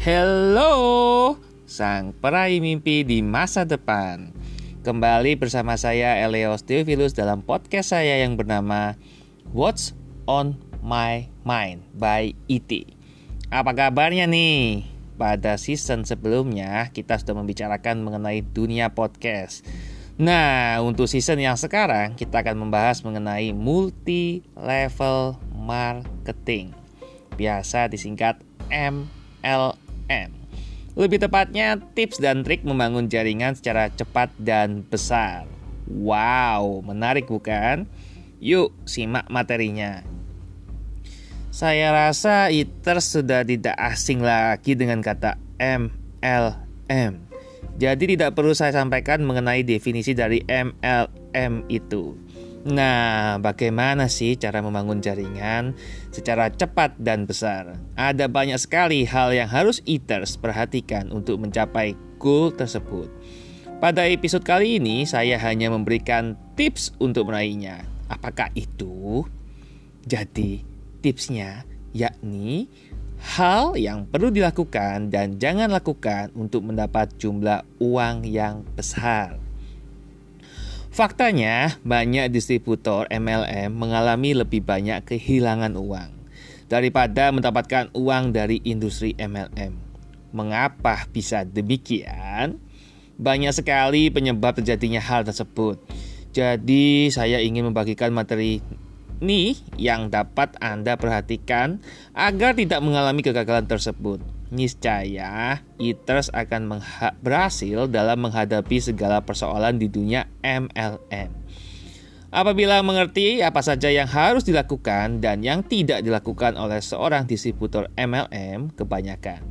Hello, sang peraih mimpi di masa depan. Kembali bersama saya Eleos Theophilus dalam podcast saya yang bernama What's on My Mind by IT. Apa kabarnya nih? Pada season sebelumnya kita sudah membicarakan mengenai dunia podcast. Nah, untuk season yang sekarang kita akan membahas mengenai multi level marketing. Biasa disingkat MLM. Lebih tepatnya tips dan trik membangun jaringan secara cepat dan besar. Wow, menarik bukan? Yuk, simak materinya. Saya rasa ITERS sudah tidak asing lagi dengan kata MLM. Jadi tidak perlu saya sampaikan mengenai definisi dari MLM itu. Nah, bagaimana sih cara membangun jaringan secara cepat dan besar? Ada banyak sekali hal yang harus eaters perhatikan untuk mencapai goal tersebut. Pada episode kali ini, saya hanya memberikan tips untuk meraihnya. Apakah itu? Jadi, tipsnya yakni hal yang perlu dilakukan dan jangan lakukan untuk mendapat jumlah uang yang besar. Faktanya, banyak distributor MLM mengalami lebih banyak kehilangan uang daripada mendapatkan uang dari industri MLM. Mengapa bisa demikian? Banyak sekali penyebab terjadinya hal tersebut. Jadi, saya ingin membagikan materi ini yang dapat Anda perhatikan agar tidak mengalami kegagalan tersebut niscaya eaters akan berhasil dalam menghadapi segala persoalan di dunia MLM. Apabila mengerti apa saja yang harus dilakukan dan yang tidak dilakukan oleh seorang distributor MLM kebanyakan.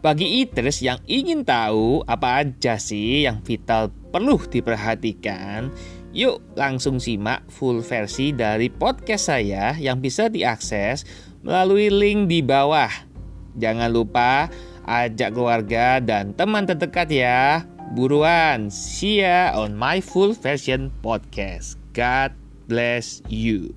Bagi eaters yang ingin tahu apa aja sih yang vital perlu diperhatikan, yuk langsung simak full versi dari podcast saya yang bisa diakses melalui link di bawah Jangan lupa ajak keluarga dan teman terdekat ya. Buruan, see ya on my full version podcast. God bless you.